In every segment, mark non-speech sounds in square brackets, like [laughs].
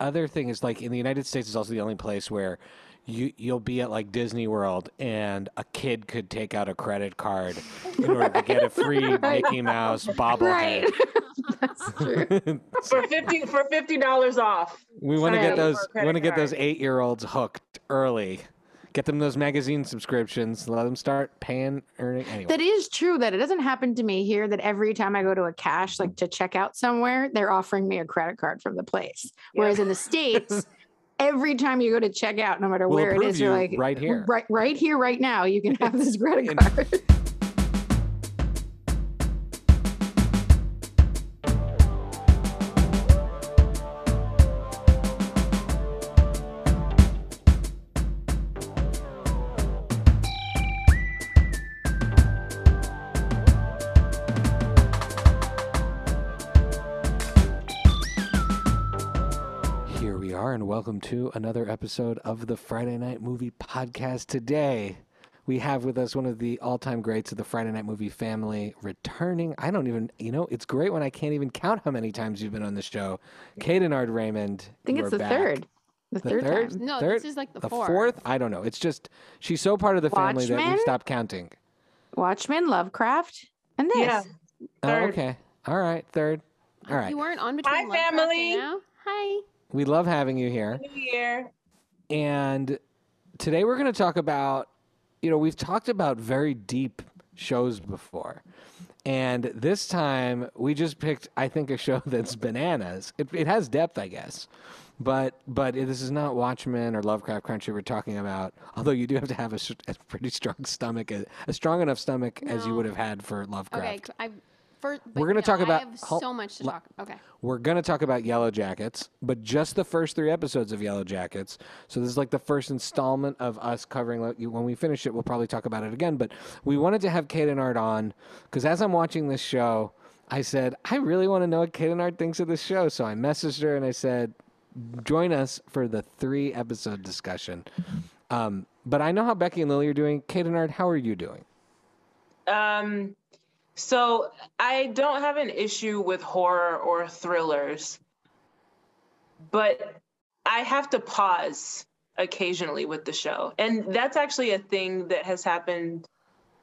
other thing is like in the United States is also the only place where you you'll be at like Disney World and a kid could take out a credit card in order to get a free [laughs] Mickey Mouse bobblehead. Right. [laughs] That's true. [laughs] for fifty for fifty dollars off. We want to get those. We want to get those eight-year-olds hooked early. Get them those magazine subscriptions. Let them start paying, earning. Anyway, That is true that it doesn't happen to me here that every time I go to a cash, like to check out somewhere, they're offering me a credit card from the place. Whereas in the States, [laughs] every time you go to check out, no matter We'll where it is, you're like right here. Right right here, right now, you can have this credit card. Welcome to another episode of the Friday Night Movie Podcast. Today, we have with us one of the all time greats of the Friday Night Movie family returning. I don't even, you know, it's great when I can't even count how many times you've been on the show. Cadenard Raymond. I think it's the back. third. The, The third, third? time. No, Third? this is like the, The fourth. fourth? I don't know. It's just, she's so part of the family that Watchmen? we've stopped counting. Watchmen, Lovecraft, and this. Yeah. Oh, okay. All right. Third. All right. You weren't on between Hi, Lovecraft and family. now. Hi. We love having you here. New Year. And today we're going to talk about, you know, we've talked about very deep shows before. And this time we just picked, I think, a show [laughs] that's bananas. It, it has depth, I guess. But but this is not Watchmen or Lovecraft Country we're talking about. Although you do have to have a pretty strong stomach, a, a strong enough stomach as you would have had for Lovecraft. Okay. I first. We're gonna talk about- I have hol- so much to le- talk. Okay. We're going to talk about Yellow Jackets, but just the first three episodes of Yellow Jackets. So this is like the first installment of us covering. When we finish it, we'll probably talk about it again. But we wanted to have Kate and Art on because as I'm watching this show, I said, I really want to know what Kate and Art thinks of this show. So I messaged her and I said, join us for the three episode discussion. Um, but I know how Becky and Lily are doing. Kate and Art, how are you doing? Um, so I don't have an issue with horror or thrillers, but I have to pause occasionally with the show. And that's actually a thing that has happened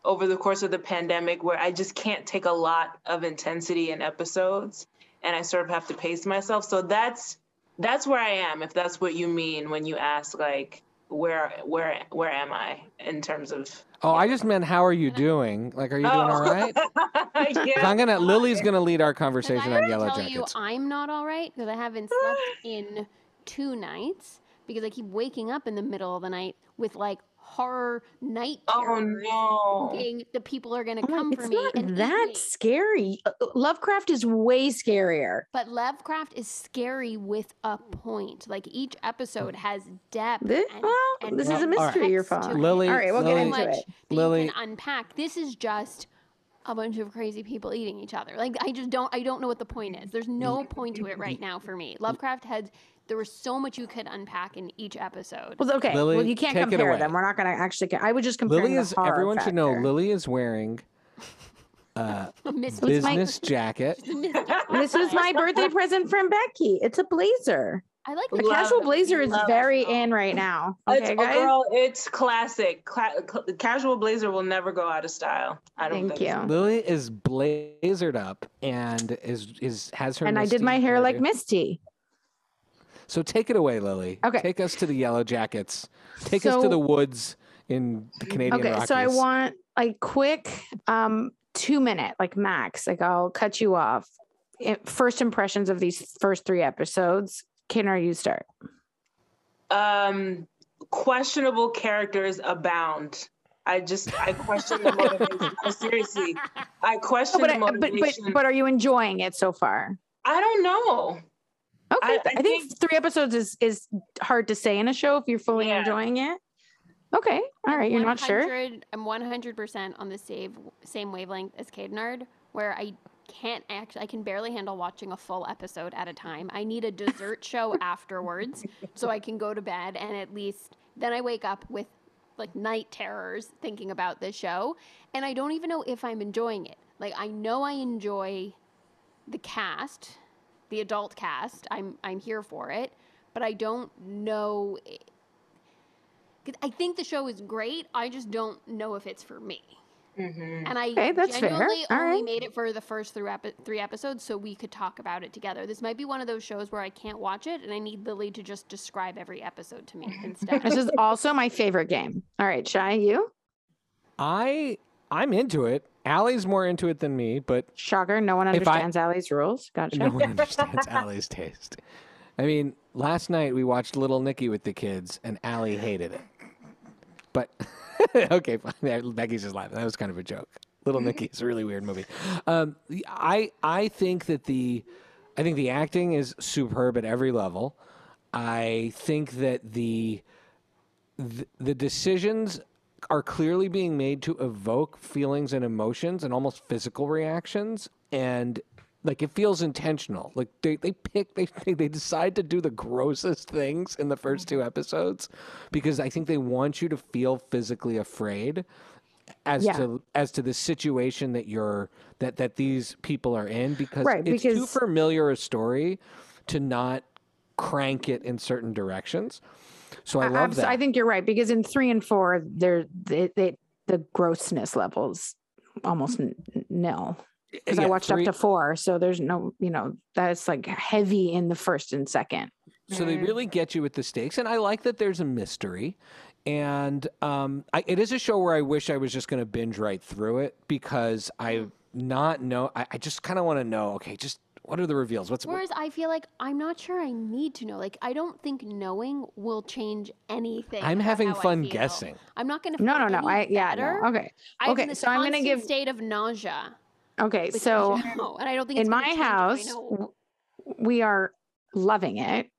over the course of the pandemic where I just can't take a lot of intensity in episodes and I sort of have to pace myself. So that's that's where I am if that's what you mean when you ask like where where where am I in terms of Oh, I just meant how are you doing? Like, are you doing all right? Oh, [laughs] yeah. I'm gonna. Lily's gonna lead our conversation on have to Yellow tell Jackets. you, I'm not all right because I haven't slept in two nights because I keep waking up in the middle of the night with like horror night Oh terrors, no. thinking the people are gonna Oh come for me not and that me. scary. Uh, Lovecraft is way scarier. But Lovecraft is scary with a point. Like each episode has depth. This, and, well, and this is a Well, all right. mystery you're text following. Lily- All right, we'll Lily- get so into much it. Lily- can unpack. This is just a bunch of crazy people eating each other. Like I just don't I don't know what the point is. There's no point to it right now for me. Lovecraft had there was so much you could unpack in each episode. Well, okay. Lily, well, you can't compare away. them. We're not going to actually. I would just compare. Lily is. horror Everyone should know. Lily is wearing a [laughs] uh, Miss- It's my- business jacket. [laughs] [laughs] This was my birthday present from Becky. It's a blazer. I like A the casual it. blazer is very it. in right now. It's, Okay, oh, guys. girl, it's classic. Cla- c- casual blazer will never go out of style. I don't Thank think. you. Lily is blazered up and is is has her. And I did my hair like. Misty. So take it away, Lily. Okay. Take us to the Yellow Jackets. Take us to the woods in the Canadian Okay, Rockies. so I want a quick um two minute, like max. Like I'll cut you off. First impressions of these first three episodes. Can or you start? Um, questionable characters abound. I just I question the [laughs] motivation. No, seriously, I Oh, question but, the I, but motivation. but but are you enjoying it so far? I don't know. Okay, I- I, I think, three episodes is is hard to say in a show if you're fully Yeah. enjoying it. Okay, all right, you're not sure. I'm 100% on the save, same wavelength as Cadenard, where I can't actually, I can barely handle watching a full episode at a time. I need a dessert [laughs] show afterwards so I can go to bed and at least then I wake up with like night terrors thinking about this show. And I don't even know if I'm enjoying it. Like, I know I enjoy the cast, the adult cast. I'm, I'm here for it. but I don't know. i- think the show is great. I just don't know if it's for me. Mhm. And I Okay, that's genuinely All only right. made it for the first three, epi- three episodes so we could talk about it together. This might be one of those shows where I can't watch it and I need Lily to just describe every episode to me [laughs] instead. This is also my favorite game. All right, Shy, you? I I'm into it. Allie's more into it than me, but Shocker, no one If I- understands Allie's rules. Gotcha. no one [laughs] understands Allie's taste. I mean, last night we watched Little Nicky with the kids, and Allie hated it. But [laughs] okay, fine. Becky's just laughing. That was kind of a joke. Little Nicky is a really weird movie. Um, I I think that the I think the acting is superb at every level. I think that the the, the decisions are clearly being made to evoke feelings and emotions and almost physical reactions. And like it feels intentional. Like they, they pick they, [laughs] they decide to do the grossest things in the first two episodes because i think they want you to feel physically afraid as Yeah. to as to the situation that you're that that these people are in because Right, it's too familiar a story to not crank it in certain directions so i I- love abs- that I think you're right because in three and four, there they, they, the grossness levels almost n- nil. Because I watched three- up to four, so there's no, you know, that's like heavy in the first and second. So they really get you with the stakes, and I like that there's a mystery. And um, I, it is a show where I wish I was just going to binge right through it because I not know. I, I just kind of want to know. Okay, just what are the reveals? What's Whereas I feel like I'm not sure I need to know. Like I don't think knowing will change anything. I'm about having how I fun feel. guessing. I'm not going to. No, no, no. I yeah, better. no. Okay. I'm Okay, in this so I'm gonna constant give- state of nausea. Okay. with the So [laughs] show, and I don't think it's in gonna my change if I house, know. w- we are loving it.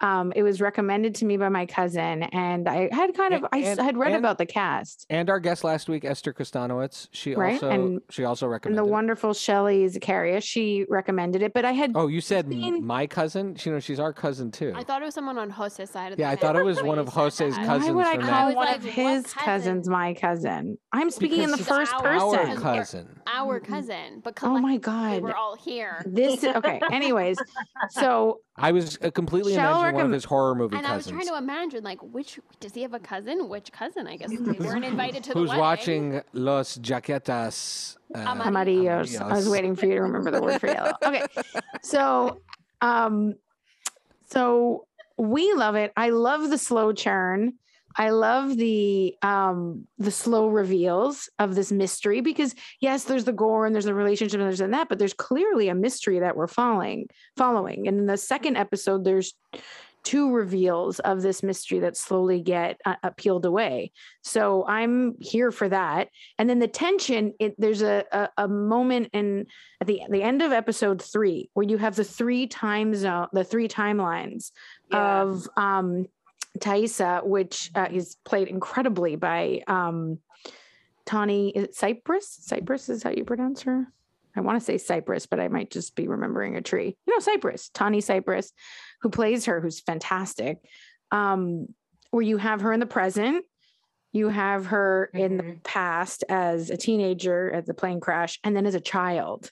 Um, it was recommended to me by my cousin, and I had kind of And- I s- and- had read and- about the cast And our guest last week, Esther Kostanowitz, she Right, also and- she also recommended and recommended. the it. wonderful Shelley Zacharias. She recommended it, but I had Oh, you said seen- my cousin? She, you know, she's our cousin too. I thought it was someone on Jose's side of the Yeah, I thought it [laughs] was one of Jose's that. cousins why would I call one of his cousin? cousins my cousin? I'm speaking in the first our- person. our cousin. Our cousin, but Oh my god. we're all here. This is okay. Anyways, [laughs] so I was uh, completely Shall imagining one of his horror movie And I was trying to imagine, like, which does he have a cousin? Which cousin? I guess they weren't [laughs] invited to the Who's wedding. watching Los Jaquetas? Uh, Amarillos. Amarillos. I was waiting for you to remember the word for yellow. [laughs] Okay. So um so we love it. I love the slow churn. I love the um the slow reveals of this mystery because yes, there's the gore and there's the relationship and there's and that, but there's clearly a mystery that we're following following. And in the second episode, there's two reveals of this mystery that slowly get uh, uh, peeled away. So I'm here for that. And then the tension, it, there's a, a a moment in at the the end of episode three where you have the three time zone, the three timelines Yeah. of um Taissa, which uh, is played incredibly by um Tawny is it Cypress. Cypress is how you pronounce her. I want to say Cypress, but I might just be remembering a tree. You know, Cypress, Tawny Cypress, who plays her, who's fantastic. Um, where you have her in the present, you have her in the Mhm. past as a teenager at the plane crash, and then as a child,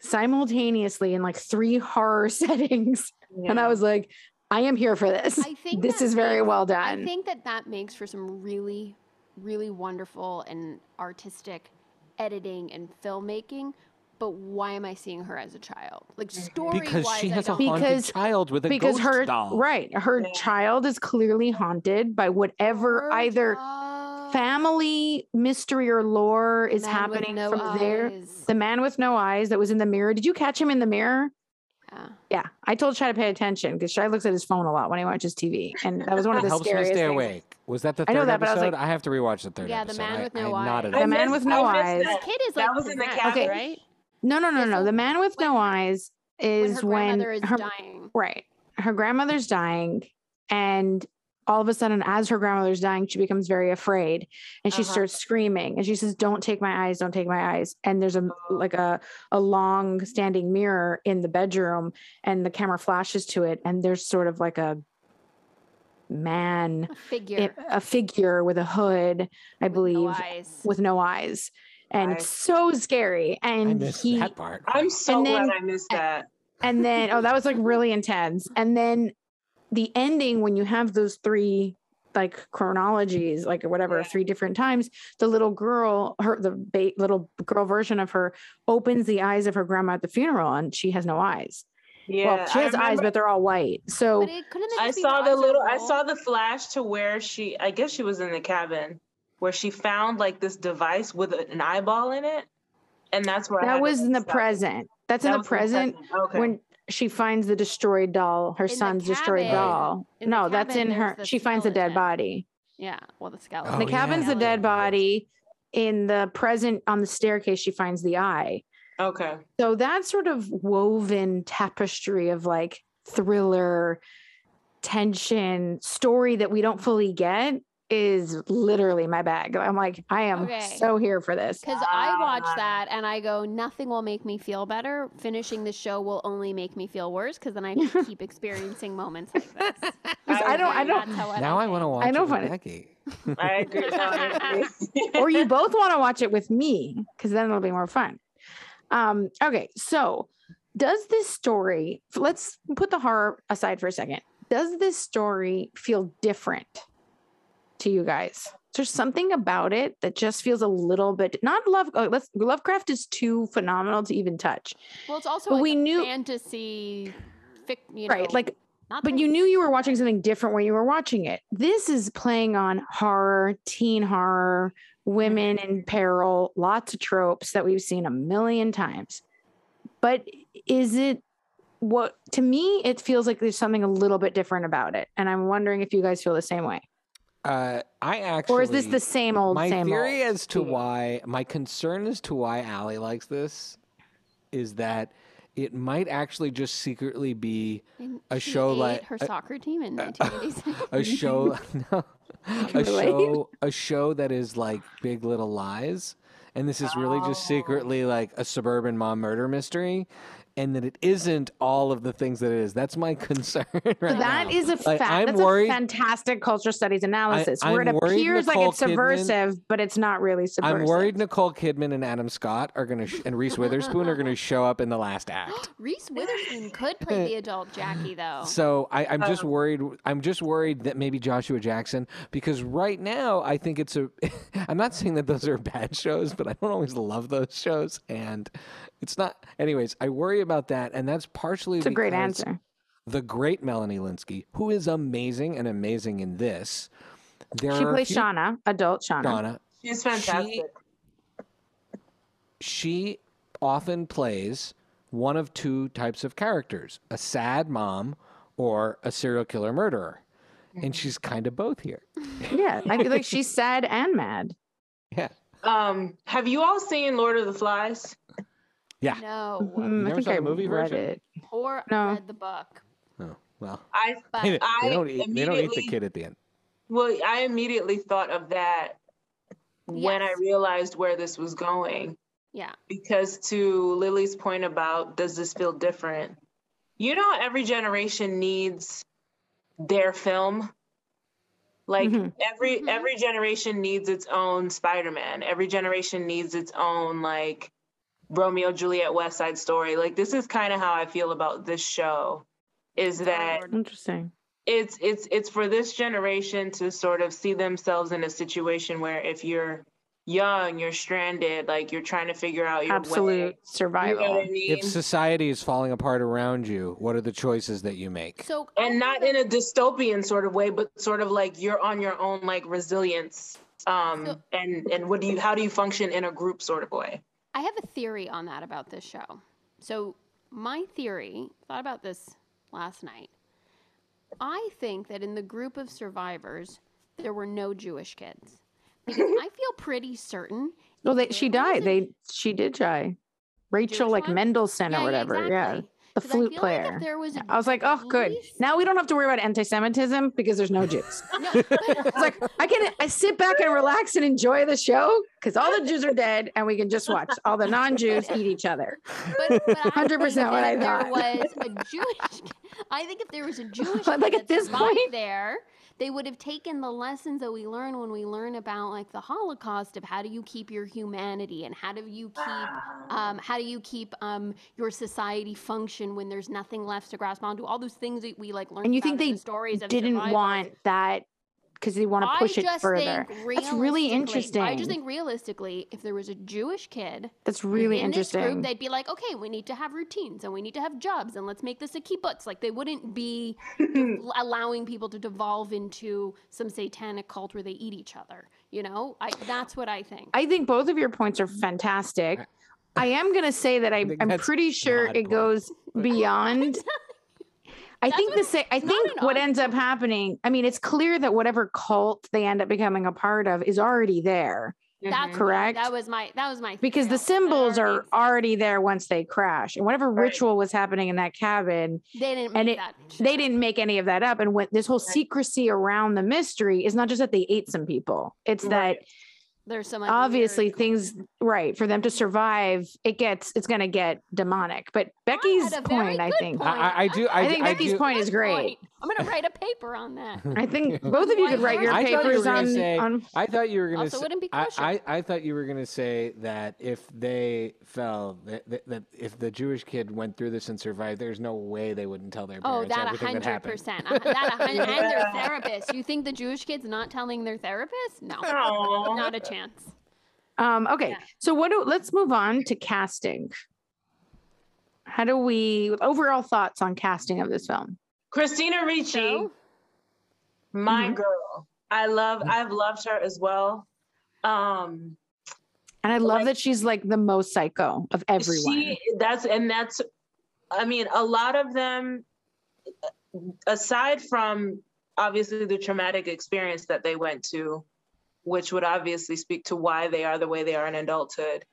simultaneously in like three horror [laughs] settings. And I was like, I am here for this. I think this is very makes- well done. I think that that makes for some really, really wonderful and artistic editing and filmmaking. But why am I seeing her as a child? Like mm-hmm. story because she has a I don't- haunted Because- child with a because ghost her doll. right, her Yeah. child is clearly haunted by whatever Her either child, family mystery or lore is man happening no from there. The man with no eyes that was in the mirror. Did you catch him in the mirror? Yeah. Yeah, I told Shai to pay attention because Shai looks at his phone a lot when he watches TV, and that was one of It [laughs] the helps me scariest stay things. awake. Was that the I third know that, but I was episode? like- I have to rewatch the third Yeah, the episode. man I- with no I nodded eyes. The man with no I missed eyes. that. This kid is That like was in the possessed, cabin? right? No, no, no, Yeah, no. The man with when no her- eyes When is her when, grandmother is her dying. right, her grandmother's dying, and all of a sudden, as her grandmother's dying, she becomes very afraid, and she Uh-huh. starts screaming, and she says, "Don't take my eyes! Don't take my eyes!" And there's a like a a long standing mirror in the bedroom, and the camera flashes to it, and there's sort of like a man A figure. it- a figure with a hood, I with believe, No with no eyes, and Eyes. so scary. And missed he, that part. I'm so And glad then- I missed that. and then oh, that was like really intense. And then the ending when you have those three like chronologies, like or whatever, Yeah. three different times, the little girl, her the ba- little girl version of her opens the eyes of her grandma at the funeral and she has no eyes. Yeah, well, she I has eyes, but they're all white. So But it couldn't. it I saw the little. I saw the flash to where she. I guess she was in the cabin where she found like this device with an eyeball in it, and that's where I had that to, was in the present. That's That in the was present Okay. when she finds the destroyed doll, her the son's destroyed doll. in No, that's in her. there's the She finds a dead body. Yeah. Well, the skeleton. Oh, the yeah. cabin's the dead body. In the present, on the staircase, she finds the eye. okay. So that sort of woven tapestry of like thriller, tension, story that we don't fully get is literally my bag. I'm like, I am Okay. so here for this. Because I watch that and I go, nothing will make me feel better. Finishing the show will only make me feel worse because then I [laughs] keep experiencing moments like this. [laughs] I don't, I don't, Now I want to watch I know it with Becky. [laughs] I agree. or you both want to watch it with me because then it'll be more fun. Um, okay, so does this story, let's put the horror aside for a second. Does this story feel different to you guys? There's something about it that just feels a little bit not love. Oh, let's Lovecraft is too phenomenal to even touch, Well, it's also like we a knew- fantasy, fic, you right? know, Like, not but you knew you were watching something different when you were watching it. This is playing on horror, teen horror, women in peril, lots of tropes that we've seen a million times. But is it what to me it feels like there's something a little bit different about it. And I'm wondering if you guys feel the same way. Uh, I actually. Or is this the same old my same theory old? as to to why my concern as to why Allie likes this is that it might actually just secretly be And a she show like- her a- soccer team in 1986. [laughs] a show [laughs] no, [laughs] a show a show that is like Big Little Lies and this is really just Oh. secretly like a suburban mom murder mystery and that it isn't all of the things that it is that's my [laughs] concern right So that now. is a Like, fact. I'm That's worried- a fantastic cultural studies analysis where I'm it worried appears like Nicole it's Kidman- subversive, but it's not really subversive. I'm worried Nicole Kidman and Adam Scott are gonna sh- and Reese Witherspoon are gonna show up in the last act. [gasps] Reese Witherspoon could play the adult Jackie, [laughs] though. So I, I'm just Um, worried. I'm just worried that maybe Joshua Jackson, because right now I think it's a. [laughs] I'm not saying that those are bad shows, but I don't always love those shows, and it's not. Anyways, I worry about that, and that's partially. It's a great answer. The great Melanie Lynskey, who is amazing and amazing in this. There She plays few- Shauna, adult Shauna. Shauna. She's fantastic. She often plays one of two types of characters: a sad mom or a serial killer murderer. And she's kind of both here. [laughs] Yeah, I feel like she's sad and mad. Yeah. Um, have you all seen Lord of the Flies? Yeah. No. Mm, I never think saw I movie read version? it. Or No. read the book. Oh, well. I But [laughs] They, I don't eat, they don't eat the kid at the end. well, I immediately thought of that when I realized where this was going. Yeah. Because to Lily's point about does this feel different? You know, every generation needs their film. Like Mhm. every Mhm. every generation needs its own Spider-Man. Every generation needs its own like Romeo Juliet West Side Story. Like this is kind of how I feel about this show. Is that Interesting. it's it's it's for this generation to sort of see themselves in a situation where if you're young, you're stranded, like you're trying to figure out your Absolute way. You know survival. I mean? If society is falling apart around you, what are the choices that you make? So and not in a dystopian sort of way, but sort of like you're on your own like resilience. Um So- and and what do you how do you function in a group sort of way? I have a theory on that about this show. So, my theory, thought about this last night. I think that in the group of survivors, there were no Jewish kids. Because I [laughs] feel pretty certain. Well, they, she died. They she did die. Rachel, Jewish like one? Mendelssohn Yeah, or whatever. Yeah, exactly. The 'Cause I flute feel player. Like if there was a I was like, oh, good. Now we don't have to worry about anti-Semitism because there's no Jews. [laughs] No, but- [laughs] It's like I can I sit back and relax and enjoy the show because all the Jews are dead and we can just watch all the non-Jews eat each other. But, but 100% what I if there thought. was a [laughs] Jewish. I think if there was a Jewish Like, at this point- there, they would have taken the lessons that we learn when we learn about like the Holocaust of how do you keep your humanity and how do you keep um, how do you keep um, your society function when there's nothing left to grasp onto? All those things that we like learn And you think in they the stories Didn't want that because they want to push I it further. think That's really interesting. I just think realistically, if there was a Jewish kid That's really in this interesting. group, they'd be like, okay, we need to have routines and we need to have jobs and let's make this a kibbutz. Like they wouldn't be [laughs] allowing people to devolve into some satanic cult where they eat each other. You know, I, that's what I think. I think both of your points are fantastic. I am going to say that I, think I'm pretty sure it point. goes [laughs] beyond. [laughs] I That's think what- the sa- I think what ends up happening. I mean, it's clear that whatever cult they end up becoming a part of is already there that's mm-hmm. correct? That was my that was my because the theory. That symbols already are exists. already there once they crash, and whatever Right. ritual was happening in that cabin, they didn't and it- that. they didn't make any of that up. And what this whole Right. secrecy around the mystery is not just that they ate some people; it's Right. that There's some obviously things right for them to survive it gets it's going to get demonic but becky's had point i think point. I, I, I do. I, i think I becky's do, point is great point. I'm gonna write a paper on that. [laughs] i think both of you could write your I thought you papers on, say- on I thought you were going to. Also say, wouldn't be I, kosher. I, I thought you were going to say that if they fell, that, that, that if the Jewish kid went through this and survived, there's no way they wouldn't tell their Oh, parents that a that hundred percent. Uh, That a hundred, [laughs] and their therapist. You think the Jewish kid's not telling their therapist? No, Aw. not a chance. um okay Yeah. so what do let's move on to casting how do we overall thoughts on casting of this film Christina Ricci, So, my Mhm. girl. I love. I've loved her as well. Um, and i love Like- that she's like the most psycho of everyone She that's and that's I mean a lot of them aside from obviously the traumatic experience that they went to which would obviously speak to why they are the way they are in adulthood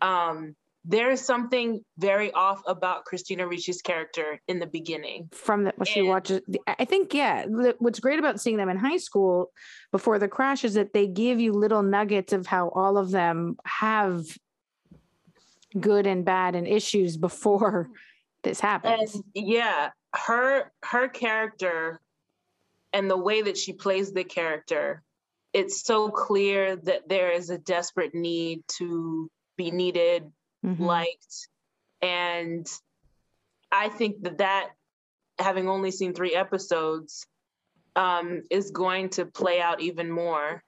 um there is something very off about Christina Ricci's character in the beginning. from the when she And- watches i think yeah what's great about seeing them in high school before the crash is that they give you little nuggets of how all of them have good and bad and issues before [laughs] this And happens yeah, her her character and the way that she plays the character, it's so clear that there is a desperate need to be needed, Mhm. liked, and I think that that having only seen three episodes um is going to play out even more.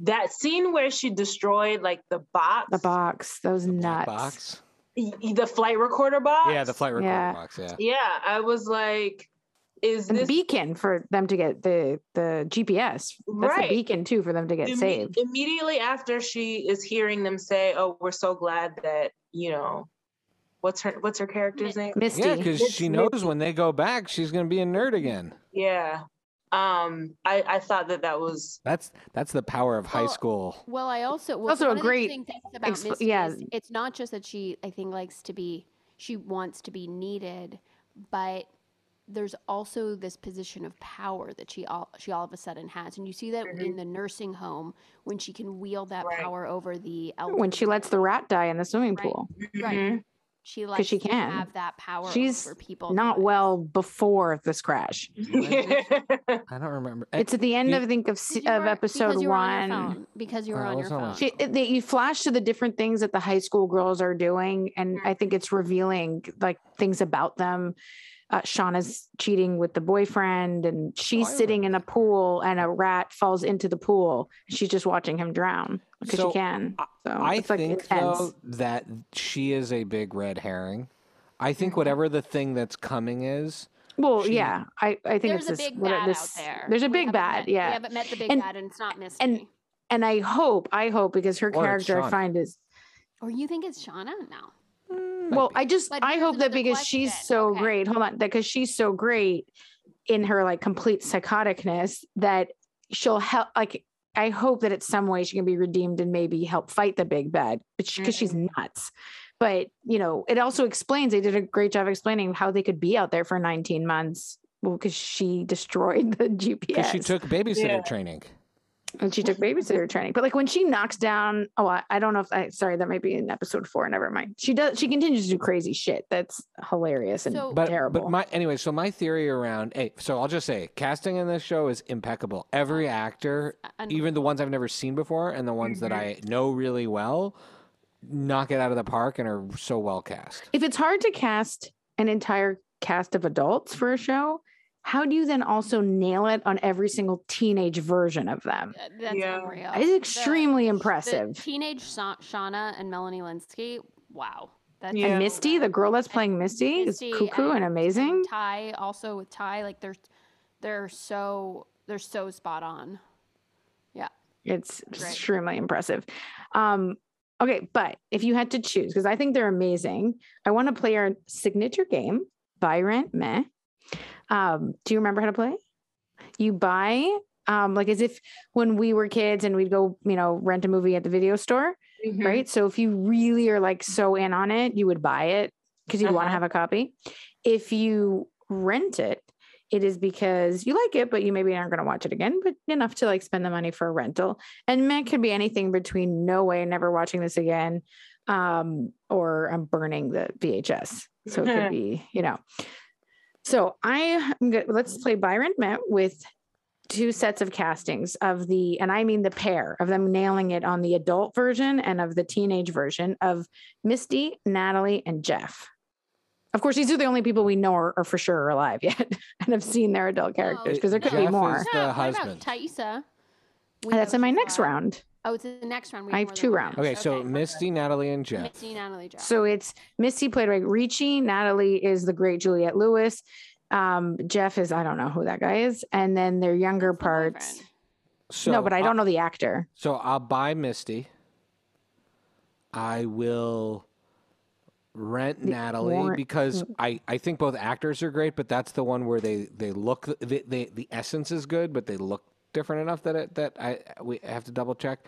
That scene where she destroyed like the box, the box those Black nuts box. the flight recorder box. Yeah, the flight recorder Yeah. box. Yeah. Yeah, I was like, is and the this beacon for them to get the the gps that's Right. the beacon too for them to get Imme- saved immediately after she is hearing them say, "Oh, we're so glad that you know." What's her What's her character's name? misty Yeah, because It's she Misty. knows when they go back, she's going to be a nerd again. Yeah. Um, I I thought that that was That's that's the power of high school. Well, I also well, Also a one of the great interesting about exp- Misty yeah. is it's not just that she I think likes to be she wants to be needed, but there's also this position of power that she all she all of a sudden has, and you see that in the nursing home when she can wield that Right. power over the when she lets the rat die in the swimming Right. pool right. Mhm. She likes she can. have that power She's over people. not that- well before this crash I don't remember. It's at the end you- of i think of, Because of were- episode because you were on your phone, because you were Oh, on what's your on phone. She, they, you flash to the different things that the high school girls are doing, and I think it's revealing like things about them. Uh, Shauna's cheating with the boyfriend, and she's I sitting in a pool, and a rat falls into the pool. She's just watching him drown because So, she can. I- So I it's like think intense. though that she is a big red herring. I think Mm-hmm. whatever the thing that's coming is, well, she- yeah, I, I think There's it's a this. big bad this- out there. There's a big bad, met- yeah. We haven't met the big And- bad, and it's not mystery. and and I hope, I hope because her Or character I find is or you think it's Shauna? No. Mm. well i just But i hope that another because she's so Okay. great hold on because she's so great in her like complete psychoticness that she'll help like i hope that at some way she can be redeemed and maybe help fight the big bad but because she's mm. nuts but you know it also explains they did a great job explaining how they could be out there for 19 months well because she destroyed the because gps she took babysitter Yeah. training. And she took babysitter training. But like when she knocks down, oh, I, I don't know if I sorry, that might be in episode four. Never mind. She does. She continues to do crazy shit. That's hilarious and So- But terrible. but my anyway, so my theory around hey, so I'll just say casting in this show is impeccable. Every actor, un- even the ones I've never seen before and the ones that I know really well, knock it out of the park and are so well cast. if it's hard to cast an entire cast of adults for a show, how do you then also nail it on every single teenage version of them? Uh, That's Yeah. unreal. It's extremely the impressive. teenage Sha- Shauna and Melanie Lynskey. Wow. That's Yeah. And Misty, the girl that's playing Misty, Misty is cuckoo and amazing. Ty also with Ty, like they're they're so they're so spot on. Yeah. It's Great. extremely impressive. Um, okay, but if you had to choose, because I think they're amazing, I want to play our signature game, buy rent meh. Um, do you remember how to play? You buy um like as if when we were kids and we'd go, you know, rent a movie at the video store, Mhm. right? So if you really are like so in on it, you would buy it because you'd want to Uh-huh. have a copy. If you rent it, it is because you like it, but you maybe aren't going to watch it again, but enough to like spend the money for a rental. And that could be anything between no way, never watching this again, um, or I'm burning the VHS. So it could [laughs] be, you know. So I am good. Let's play buy rent meh with two sets of castings of the, and I mean the pair of them nailing it on the adult version and of the teenage version of Misty, Natalie, and Jeff. Of course, these are the only people we know are, are for sure are alive [laughs] yet and have seen their adult characters because there could be more. is the Yeah, what husband. about Taissa? We That's in my next alive. Uh, round. Oh, it's the next round. We I have two rounds. Okay, so Okay. Misty, Natalie, and Jeff. Misty, Natalie, Jeff. So it's Misty played by Ricci. Natalie is the great Juliette Lewis. Um, Jeff is I don't know who that guy is, and then their younger That's parts. So no, but I I'll- don't know the actor. So I'll buy Misty. I will rent The Natalie warrant- because I, I think both actors are great, but that's the one where they they look the the, the essence is good, but they look different enough that it, that I we have to double check.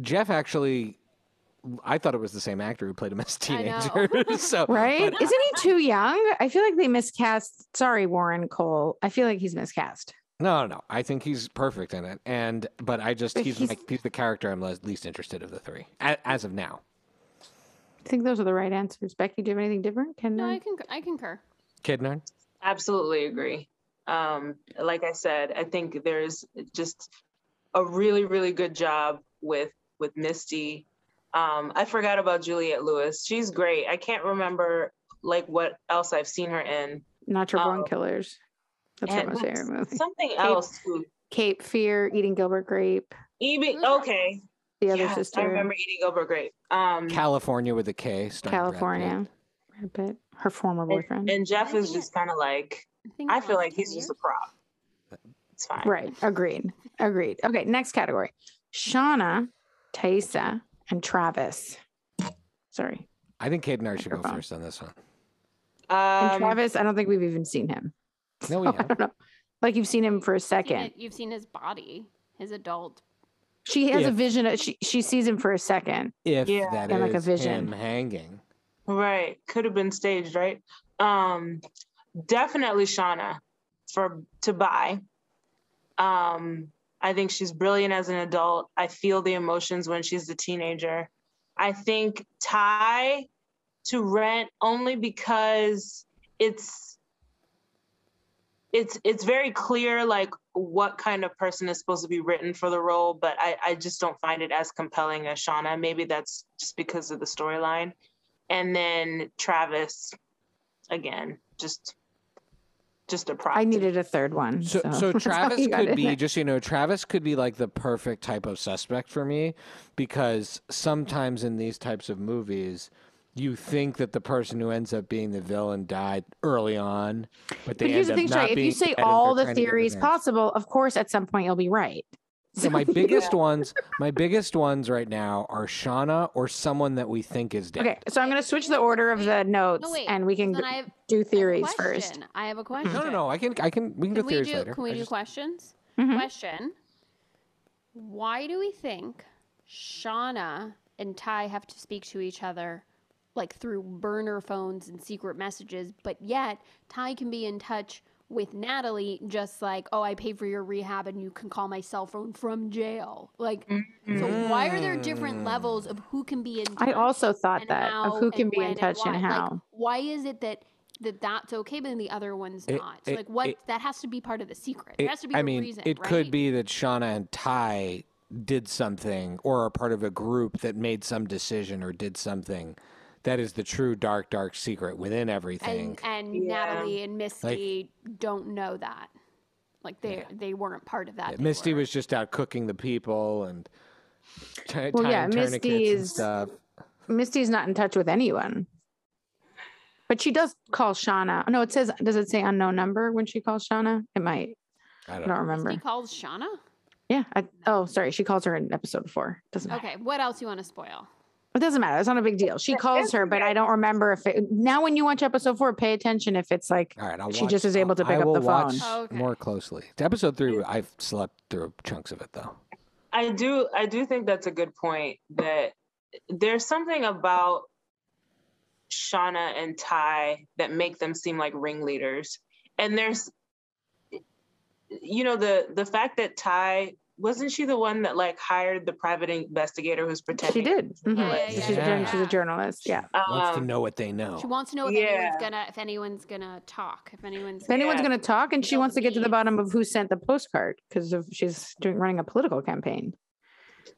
Jeff actually, I thought it was the same actor who played him as a I know. teenager. [laughs] so [laughs] Right? but- Isn't he too young? I feel like they miscast. Sorry, Warren Cole. I feel like he's miscast. no, no, I think he's perfect in it, and but I just he's he's- like, he's the character I'm les- least interested of the three as of now. I think those are the right answers. Becky, do you have anything different? Can No, I? I concur. I concur. Kidnard. Absolutely agree. Um, like I said, I think there's just a really, really good job with with Misty. Um, I forgot about Juliette Lewis. She's great. I can't remember like what else I've seen her in. Natural Born Oh. Killers. That's And one of my favorite movies. Something else. too. Cape Fear, Eating Gilbert Grape, Even okay. the other Yes, sister, I remember eating Gilbert Grape. Um, California with a K. starring California. Brad Pitt, her former boyfriend. and Jeff is just kind of like think I feel like he's 10 just a prop. It's fine. Right. Agreed. Agreed. Okay. Next category Shauna, Taissa, and Travis. Sorry. I think Kidnard should go first on this one. And Um, Travis, I don't think we've even seen him. No, we [laughs] So, I have. don't know. Like you've seen him for a You've seen second. You've seen his body, his adult. She has a vision. Of, she she sees him for a second. If Yeah. that And like a vision. him hanging. Right. Could have been staged, right? Um definitely Shauna for to buy. Um I think she's brilliant as an adult. I feel the emotions when she's a teenager. I think Ty to rent only because it's it's it's very clear like what kind of person is supposed to be written for the role, but I, I just don't find it as compelling as Shauna. Maybe that's just because of the storyline and then Travis again, just just a prop. I needed a third one. So, So, so [laughs] Travis could be just you know Travis could be like the perfect type of suspect for me because sometimes in these types of movies you think that the person who ends up being the villain died early on, but they But here's the end thing, up not Shay. If you say all the trying to get theories possible, of course, at some point you'll be right. So my [laughs] biggest ones, my biggest ones right now are Shauna or someone that we think is dead. Okay, so I'm going to switch the order of the notes, No, wait. and we can Then g- I have do I theories first. I have a question. No, no, no. I can, I can. We can, Can do we theories do? later. Can we I do just- questions? Mhm. Question: Why do we think Shauna and Ty have to speak to each other like through burner phones and secret messages, but yet Ty can be in touch with Natalie, just like, oh, I paid for your rehab and you can call my cell phone from jail. Like, so why are there different levels of who can be in I touch also thought and that how of who can be in touch and why? Like, how. why is it that that that's okay, but then the other one's It- not? So it- like, what it- that has to be part of the secret. It- there has to be I a mean, reason. it right? could be that Shauna and Ty did something or are part of a group that made some decision or did something that is the true dark, dark secret within everything. and and Yeah. Natalie and Misty don't know that. Like they they weren't part of that. they Misty were. was just out cooking the people and t- Well, yeah, tying tourniquets Misty and stuff. Misty's not in touch with anyone. But she does call Shauna. No, it says, does it say unknown number when she calls Shauna? It might. I I don't don't remember. She calls Shauna. Yeah. I, oh, sorry. She calls her in episode four. Doesn't matter. Okay, what else you want to spoil? It doesn't matter. It's not a big deal. She calls her, but I don't remember if it. Now, when you watch episode four, pay attention if it's like All right, I'll She watch- just is able to I pick up will the phone. watch Oh, okay. more closely. To episode three, I've slept through chunks of it though. I do I do think that's a good point that there's something about Shauna and Ty that make them seem like ringleaders. And there's you know the the fact that Ty wasn't she the one that like hired the private investigator who's protecting? she protecting did. Mhm. Yeah, yeah, she's, yeah, a, she's a yeah. journalist. Yeah. Wants to Um, know what they know. She wants to know if Yeah. anyone's gonna if anyone's gonna talk. If anyone's If anyone's Yeah. going to talk, and she wants to get to the bottom of who sent the postcard because of she's doing running a political campaign.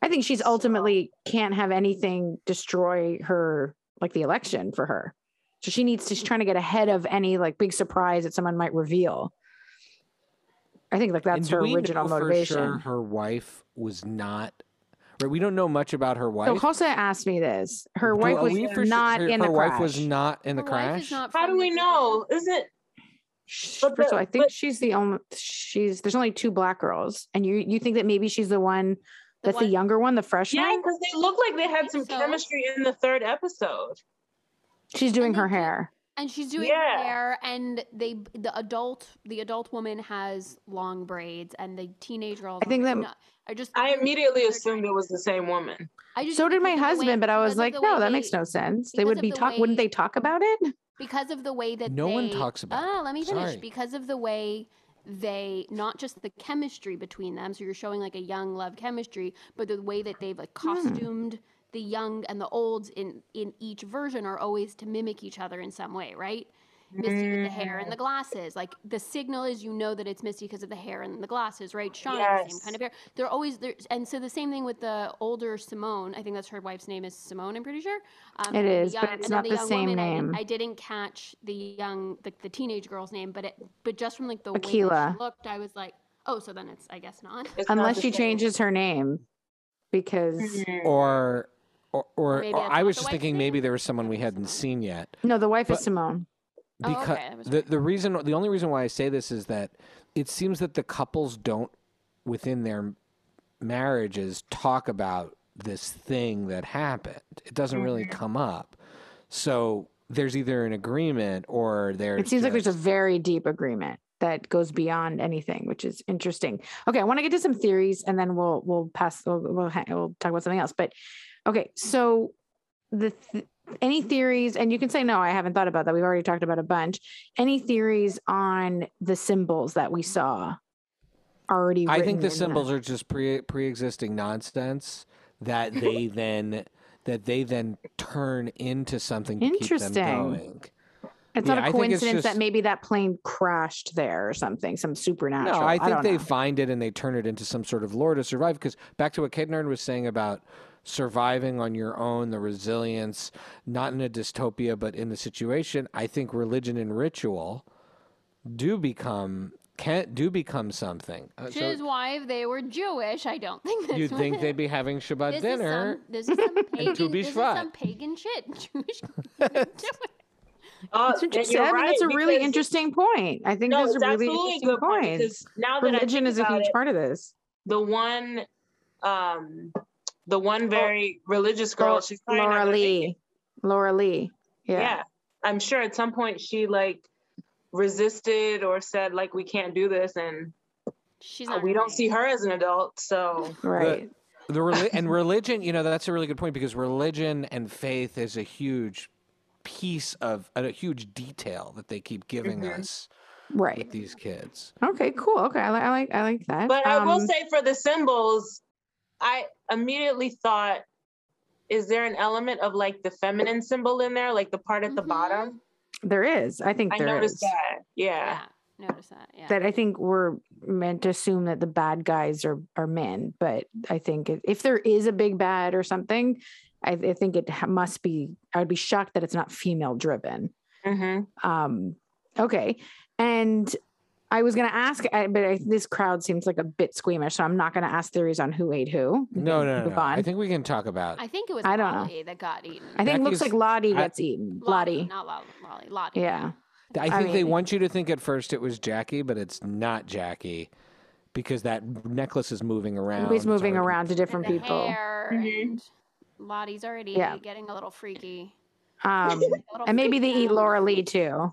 I think she's ultimately can't have anything destroy her like the election for her. So she needs to she's trying to get ahead of any like big surprise that someone might reveal. I think like that's her original know for motivation. sure her wife was not. Right, we don't know much about her wife. So Jose asked me this. Her wife are was we for sure- not her, in her the wife was not in the Her wife crash. is not how do we know? Is it But First of the- all, I think but- she's the only. She's there's only two black girls, and you you think that maybe she's the one that's the one- younger one, the freshman. yeah, because they look like they had some so. chemistry in the third episode. She's doing her they did- hair. And she's doing Yeah. her hair and they the adult the adult woman has long braids and the teenage girl I think that- no, I just I immediately assumed it was the same woman. I just So did my because of the way- husband, but I was like, no, way that they- makes no sense. They would of be the talk. Wouldn't they talk about it? because of the way that No one talks about ah it. let me finish Sorry. because of the way they not just the chemistry between them so you're showing like a young love chemistry but the way that they've like Hmm. costumed the young and the olds in in each version are always to mimic each other in some way right Misty with the hair and the glasses. Like the signal is you know that it's Misty because of the hair and the glasses, right? Shauna, the same kind of hair. They're always there, and so the same thing with the older Simone. I think that's her wife's name is Simone. I'm pretty sure. Um, It and the is, but it's not the young same woman, name. I didn't catch the young, the, the teenage girl's name, but it, but just from like the way that she looked, I was like, oh, so then it's I guess not. It's Unless the she same. changes her name, because or or, or, or I was just thinking maybe there was someone we hadn't it's seen yet. no, the wife But- is Simone. Oh, Because okay, the the reason the only reason why I say this is that it seems that the couples don't within their marriages talk about this thing that happened. It doesn't really Mm-hmm. come up. So there's either an agreement or there's It seems like there's a very deep agreement that goes beyond anything, which is interesting. Okay, I want to get to some theories, and then we'll we'll pass. We'll we'll, we'll talk about something else. But okay, so the th- any theories, and you can say no, I haven't thought about that. We've already talked about a bunch. Any theories on the symbols that we saw already? I think the symbols are just pre pre-existing nonsense that [laughs] they then that they then turn into something to keep them Interesting. going. It's Yeah, not a coincidence just- that maybe that plane crashed there or something, some supernatural. No, I think don't they know. find it and they turn it into some sort of lore to survive. Because back to what Kid Nerd was saying about surviving on your own, the resilience, not in a dystopia, but in the situation, I think religion and ritual do become can do become something. Uh, Which so is why if they were Jewish, I don't think that's you'd think they'd be [laughs] having Shabbat this dinner. Is some, this is some [laughs] pagan. this is some pagan shit. [laughs] Jewish. Jewish. Oh, That's and interesting. you're I think that's a really interesting point. I think No, that's a really absolutely a interesting good point point. because now that Religion is a huge it, part of this. the one, um, the one very religious girl, Laura, she's Laura gonna make it. Lee. Laura Lee. Yeah. Yeah. I'm sure at some point she like resisted or said like we can't do this, and She's uh, we gonna don't see her as an adult. So Right. The reli- [laughs] and religion, you know, that's a really good point because religion and faith is a huge piece of a huge detail that they keep giving Mhm. us Right. with these kids. Okay, cool. Okay, I, li- I like I like that. But I will Um, say for the symbols, I immediately thought, is there an element of like the feminine symbol in there, like the part at the Mhm. bottom? there is. I think I there noticed is. that. Yeah. Yeah, notice that. Yeah. That I think we're meant to assume that the bad guys are are men, but I think if, if there is a big bad or something, I, I think it must be. I would be shocked that it's not female driven. Mm-hmm. Um, okay. And I was going to ask, I, but I, this crowd seems like a bit squeamish, so I'm not going to ask theories on who ate who. No, no, no. no. I think we can talk about. I think it was I don't know. That got eaten. I think it looks like Lottie I- gets eaten. Lottie, Lottie. not Lolly. Lolly. Lottie. Yeah. I I think they want you to think at first it was Jackie, but it's not Jackie because that necklace is moving around. He's moving hard to- around to And different the people. hair Mhm. and Lottie's already Yeah. getting a little freaky. Um, [laughs] A little and maybe they freaked eat. Laura Lee too.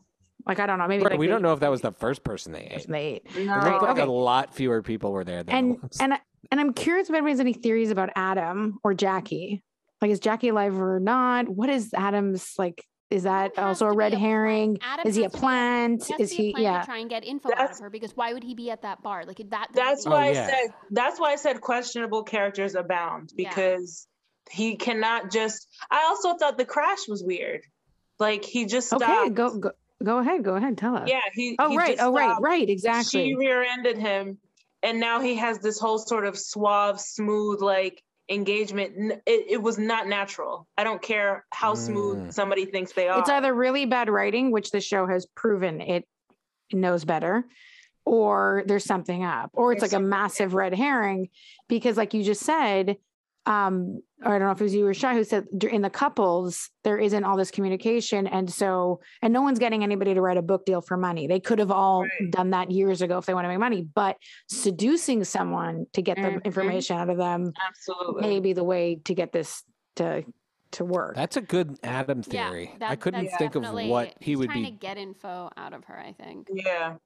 Like I don't know. Maybe Right, like we don't know if that was the first person they the ate. they ate. It No. looked like Okay. a lot fewer people were there than And it and I- and I'm curious if anybody has any theories about Adam or Jackie. Like, is Jackie alive or not? What is Adam's like? Is that also a red a herring? Adam is he a has to be a- plant? He Is to be a he? plan Yeah. to try and get info out of her because why would he be at that bar? Like that. That's make Oh, why I oh, said that's why I said questionable characters abound Yeah. because he cannot just I also thought the crash was weird. Like he just stopped. Okay, go go go ahead. Go ahead. Tell us. Yeah, he Oh he right. Oh right. stopped. Right. She Exactly. rear-ended him and now he has this whole sort of suave, smooth like engagement. It, it was not natural. I don't care how smooth Mm. somebody thinks they are. It's either really bad writing, which the show has proven it knows better, or there's something up, or it's like a massive red herring. Because, like you just said, um, or I don't know if it was you or Shy who said in the couples there isn't all this communication, and so and no one's getting anybody to write a book deal for money. They could have all Right. done that years ago if they want to make money, but seducing someone to get the Mhm. information out of them Absolutely. may be the way to get this to to work. That's a good Adam Yeah, theory. I couldn't think of what he he's would trying be. to get info out of her. I think. Yeah.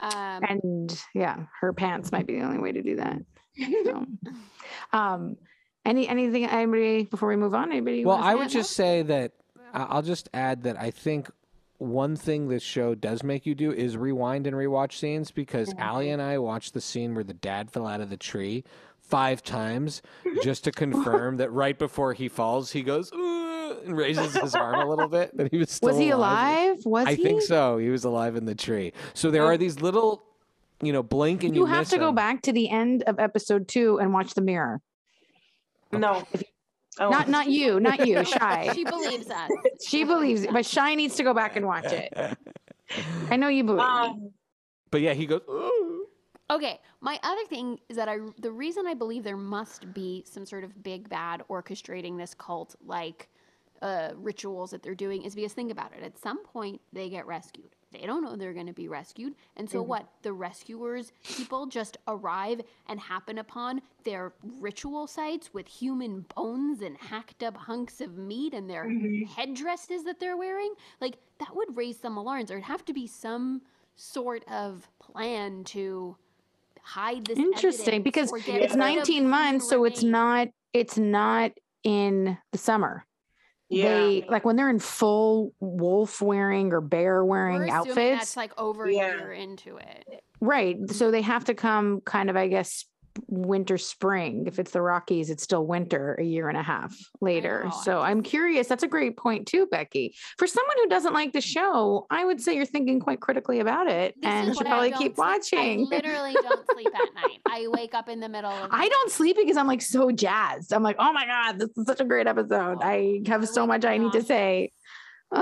Um, and yeah, her pants might be the only way to do that. So, [laughs] um, any anything anybody before we move on? Anybody? Well, I would just say that I'll just add that I think one thing this show does make you do is rewind and rewatch scenes because mm-hmm. Allie and I watched the scene where the dad fell out of the tree five times just to confirm that right before he falls, he goes and raises his arm a little bit. That he was still was he alive? Was I he? think so. He was alive in the tree. So there are oh. these little, you know, blink and you, You have to go back to the end of episode two and watch the mirror. No. Oh. Not not you, not you, [laughs] shy. she believes that. She believes it, but shy needs to go back and watch it. [laughs] I know you believe. Um, But yeah, he goes. "Ugh." Okay, my other thing is that I the reason I believe there must be some sort of big bad orchestrating this cult like uh, rituals that they're doing is because think about it. At some point, they get rescued. They don't know they're going to be rescued, and so mm-hmm. what? The rescuers people just arrive and happen upon their ritual sites with human bones and hacked up hunks of meat and their mm-hmm. headdresses that they're wearing. Like that would raise some alarms. There'd have to be some sort of plan to hide this Interesting, because it's 19 months, so it's not it's not in the summer. Yeah. They like when they're in full wolf wearing or bear wearing outfits. That's like over Yeah. a year into it. Right. So they have to come kind of, I guess, winter, spring. If it's the Rockies, it's still winter a year and a half later. So I'm curious. That's a great point, too, Becky. For someone who doesn't like the mm. show, I would say you're thinking quite critically about it This and should probably keep sleep- watching. I literally don't sleep at night. I wake up in the middle of. [laughs] I don't sleep because I'm like so jazzed. I'm like, oh my God, this is such a great episode. I oh, have I so much I need to say. [laughs]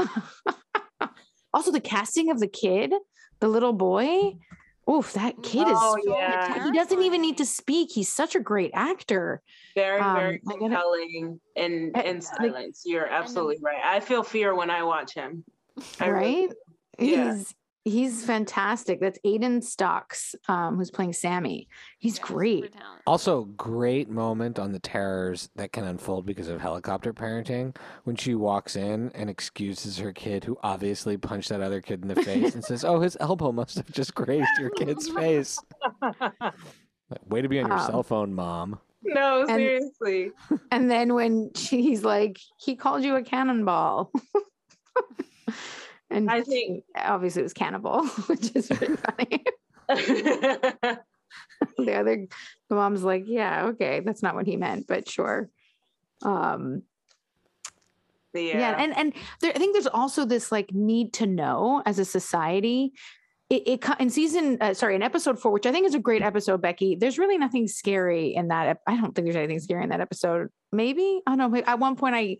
also, the casting of the kid, the little boy. Oof, that kid Oh, is. yeah. He doesn't even need to speak. He's such a great actor. very, Um, very I gotta- compelling in, I- in like- silence. You're absolutely right. I feel fear when I watch him. I really right? Yeah. He's he's fantastic. That's Aiden Stoxx, um, who's playing Sammy. He's Yeah, great. Also, great moment on the terrors that can unfold because of helicopter parenting when she walks in and excuses her kid, who obviously punched that other kid in the face, and says, "Oh, his elbow must have just grazed your kid's face." [laughs] Way to be on your Um, cell phone, mom. no, And- seriously. And then when she's like, he called you a cannonball. [laughs] And I think obviously it was cannibal, [laughs] which is really funny. [laughs] the other the mom's like, yeah, okay, that's not what he meant, but sure. Um yeah. yeah, and and there, I think there's also this like need to know as a society. It, it in season uh, sorry in episode four, which I think is a great episode, Becky. There's really nothing scary in that. I don't think there's anything scary in that episode. Maybe I don't know. At one point, I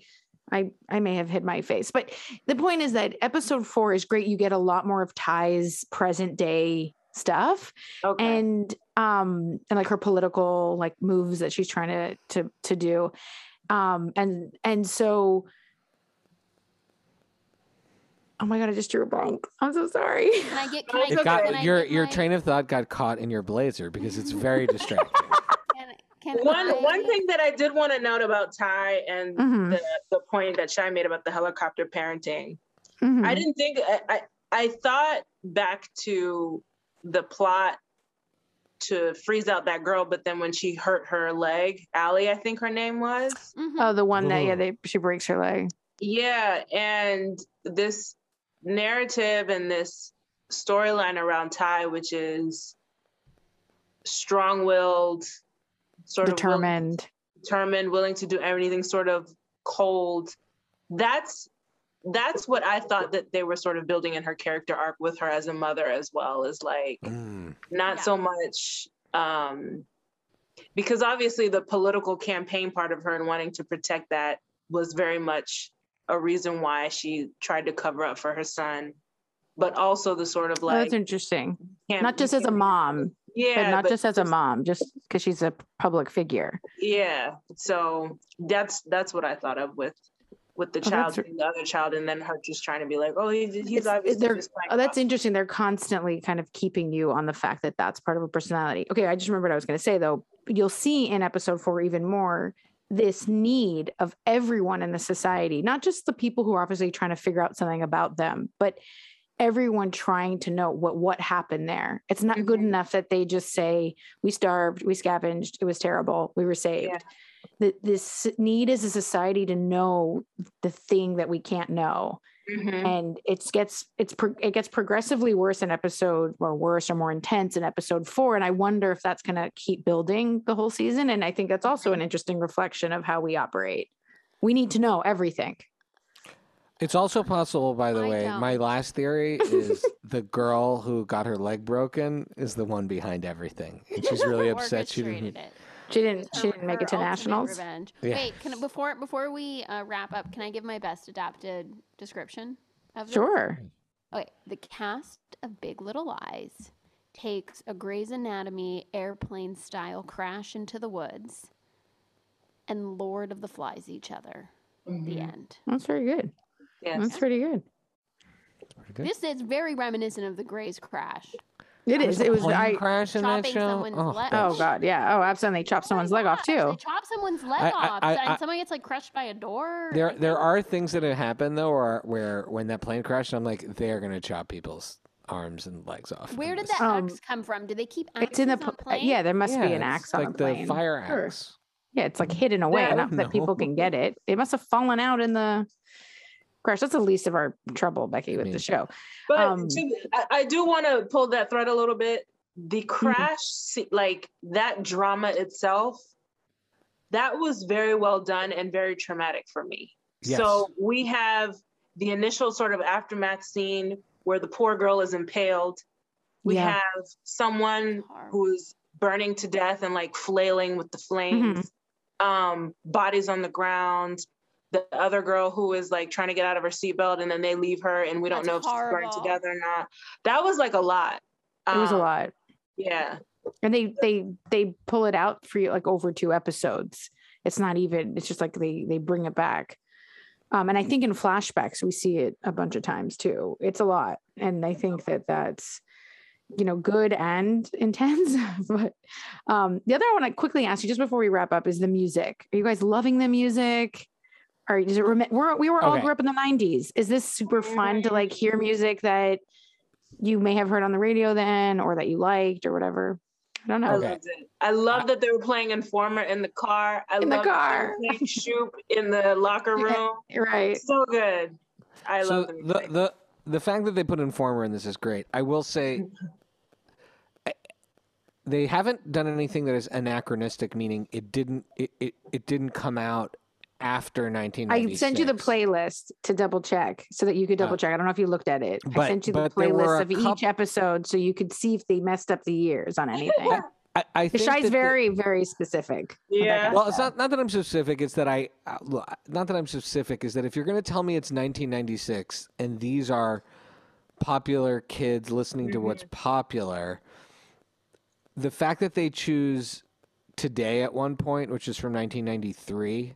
I I may have hid my face, but the point is that episode four is great. You get a lot more of Ty's present day stuff okay. and um and like her political like moves that she's trying to to to do um and and so oh my god i just drew a blank i'm so sorry Can I get? Can [laughs] I It It get? got can I your get your my- train of thought got caught in your blazer because it's very [laughs] distracting. Can, can one I, one thing that I did want to note about Ty and Mhm. the, the point that Shai made about the helicopter parenting. Mhm. I didn't think I, I I thought back to the plot to freeze out that girl, but then when she hurt her leg, Allie, I think her name was. Mhm. oh the one that yeah they she breaks her leg Yeah, and this narrative and this storyline around Ty, which is strong-willed, sort of will- determined determined, willing to do anything, sort of cold. That's that's what I thought that they were sort of building in her character arc with her as a mother as well is like Mm. not Yeah. so much um because obviously the political campaign part of her and wanting to protect that was very much a reason why she tried to cover up for her son but also the sort of oh, like that's interesting can't- just as a mom yeah but not just as a mom just because she's a public figure yeah so that's that's what i thought of with with the Oh, child that's- and the other child and then her just trying to be like oh he's, he's obviously they're- just Oh, that's off. interesting. They're constantly kind of keeping you on the fact that that's part of a personality. Okay, I just remembered what I was going to say though. You'll see in episode four even more this need of everyone in the society, not just the people who are obviously trying to figure out something about them, but everyone trying to know what what happened there. It's not good Mhm. enough that they just say we starved, we scavenged, it was terrible, we were saved. Yeah. The, this need as a society to know the thing that we can't know Mhm. and it gets it's pro- it gets progressively worse in episode or worse or more intense in episode four and i wonder if that's going to keep building the whole season and i think that's also an interesting reflection of how we operate we need to know everything It's also possible, by the I way, don't. my last theory is [laughs] the girl who got her leg broken is the one behind everything. And she's [laughs] really upset she didn't. it. she didn't she didn't make her it to ultimate nationals Revenge. Yeah. Wait, can before before we uh, wrap up, can I give my best adapted description of this? sure Okay, the cast of Big Little Lies takes a Grey's Anatomy airplane style crash into the woods and Lord of the Flies each other. The Mhm. end. that's very good Yes. that's pretty good Pretty good. This is very reminiscent of the Grays crash. it There's a it was plane i crash in that chopping show. someone's Oh, leg- oh god yeah oh absolutely they chop Oh my someone's leg off gosh, too They chop someone's leg I- I- off, I- and I- someone gets like crushed by a door. There, there are things that have happened though, where, where when that plane crashed, I'm like, they're gonna chop people's arms and legs off. Where in did this. that Um, axe come from? Do they keep axes it's in the on pl- planes? yeah there must be Yeah, an it's axe on like the plane fire Sure. axe. yeah it's like hidden away Yeah, I not don't that people know. [laughs] can get it it must have fallen out in the crash that's the least of our trouble becky with mean- the show But Um, to, I, I do want to pull that thread a little bit. The Mm-hmm. crash, se- like that drama itself, that was very well done and very traumatic for me. So we have the initial sort of aftermath scene where the poor girl is impaled. We Yeah. have someone who's burning to death and like flailing with the flames. Mm-hmm. Um, bodies on the ground. The other girl who is like trying to get out of her seatbelt, and then they leave her, and we don't That's know if she's burning horrible. to death or not. That was like a lot. it was a Um, lot. Yeah. and they they they pull it out for you like over two episodes. It's not even it's just like they they bring it back. Um and i think in flashbacks we see it a bunch of times too. It's a lot. And i think that that's you know good and [laughs] intense. But um the other one i quickly ask you just before we wrap up is the music. Are you guys loving the music or does it rem- we're, we were all Okay. grew up in the 90s is this super oh, fun to like hear music that you may have heard on the radio then or that you liked or whatever i don't I know Okay. loved it. I love that they were playing Informer in the car. I In the love that car. were playing Shoop in the locker [laughs] Yeah. room. right So good. I so love the the music. the the fact that they put Informer in this is great. I will say [laughs] they haven't done anything that is anachronistic, meaning it didn't it, it, it didn't come out after I sent you the playlist to double check so that you could double Uh, check. I don't know if you looked at it. I sent you the but there were playlist a of each episode so you could see if they messed up the years on anything. I, I think Shai's that the- very, very specific. Yeah. Well, it's not not that I'm specific. It's that I uh, not that I'm specific. Is that if you're going to tell me it's 1996 and these are popular kids listening to what's popular, the fact that they choose today at one point, which is from 1993,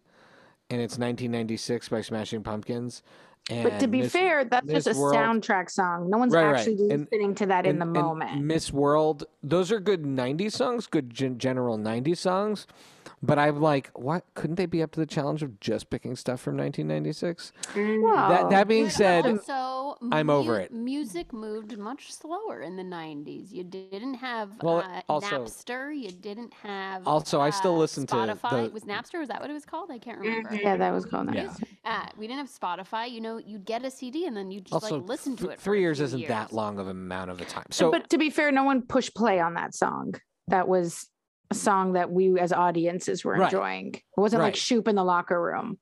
and it's 1996 by Smashing Pumpkins. And But to be Miss- fair, that's Miss just a World- soundtrack song. No one's Right, right. actually And- listening to that in the moment. Miss World, those are good 90s songs, good gen- general 90s songs. But I'm like, what? Couldn't they be up to the challenge of just picking stuff from 1996? Whoa. That that being But said, also, I'm over it. Music moved much slower in the '90s. You didn't have Well, uh, also- Napster. You didn't have. Also, I still uh, listen to Spotify. the- Was Napster? Was that what it was called? I can't remember. Mhm. yeah, that was called that. Yeah. Uh, we didn't have Spotify. You know, you'd get a CD and then you'd just also like listen to it. for three years isn't that long of amount of a time. So but to be fair, no one pushed play on that song. That was a song that we as audiences were Right. enjoying. It wasn't like Shoop in the locker room.